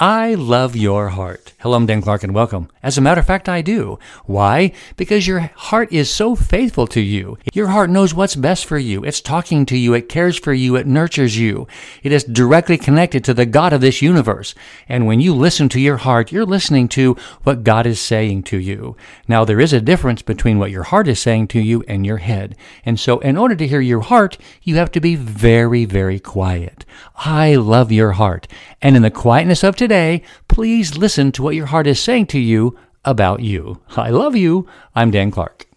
I love your heart. Hello, I'm Dan Clark and welcome. As a matter of fact, I do. Why? Because your heart is so faithful to you. Your heart knows what's best for you. It's talking to you. It cares for you. It nurtures you. It is directly connected to the God of this universe. And when you listen to your heart, you're listening to what God is saying to you. Now, there is a difference between what your heart is saying to you and your head. And so, in order to hear your heart, you have to be very, very quiet. I love your heart. And in the quietness of today, please listen to what your heart is saying to you about you. I love you. I'm Dan Clark.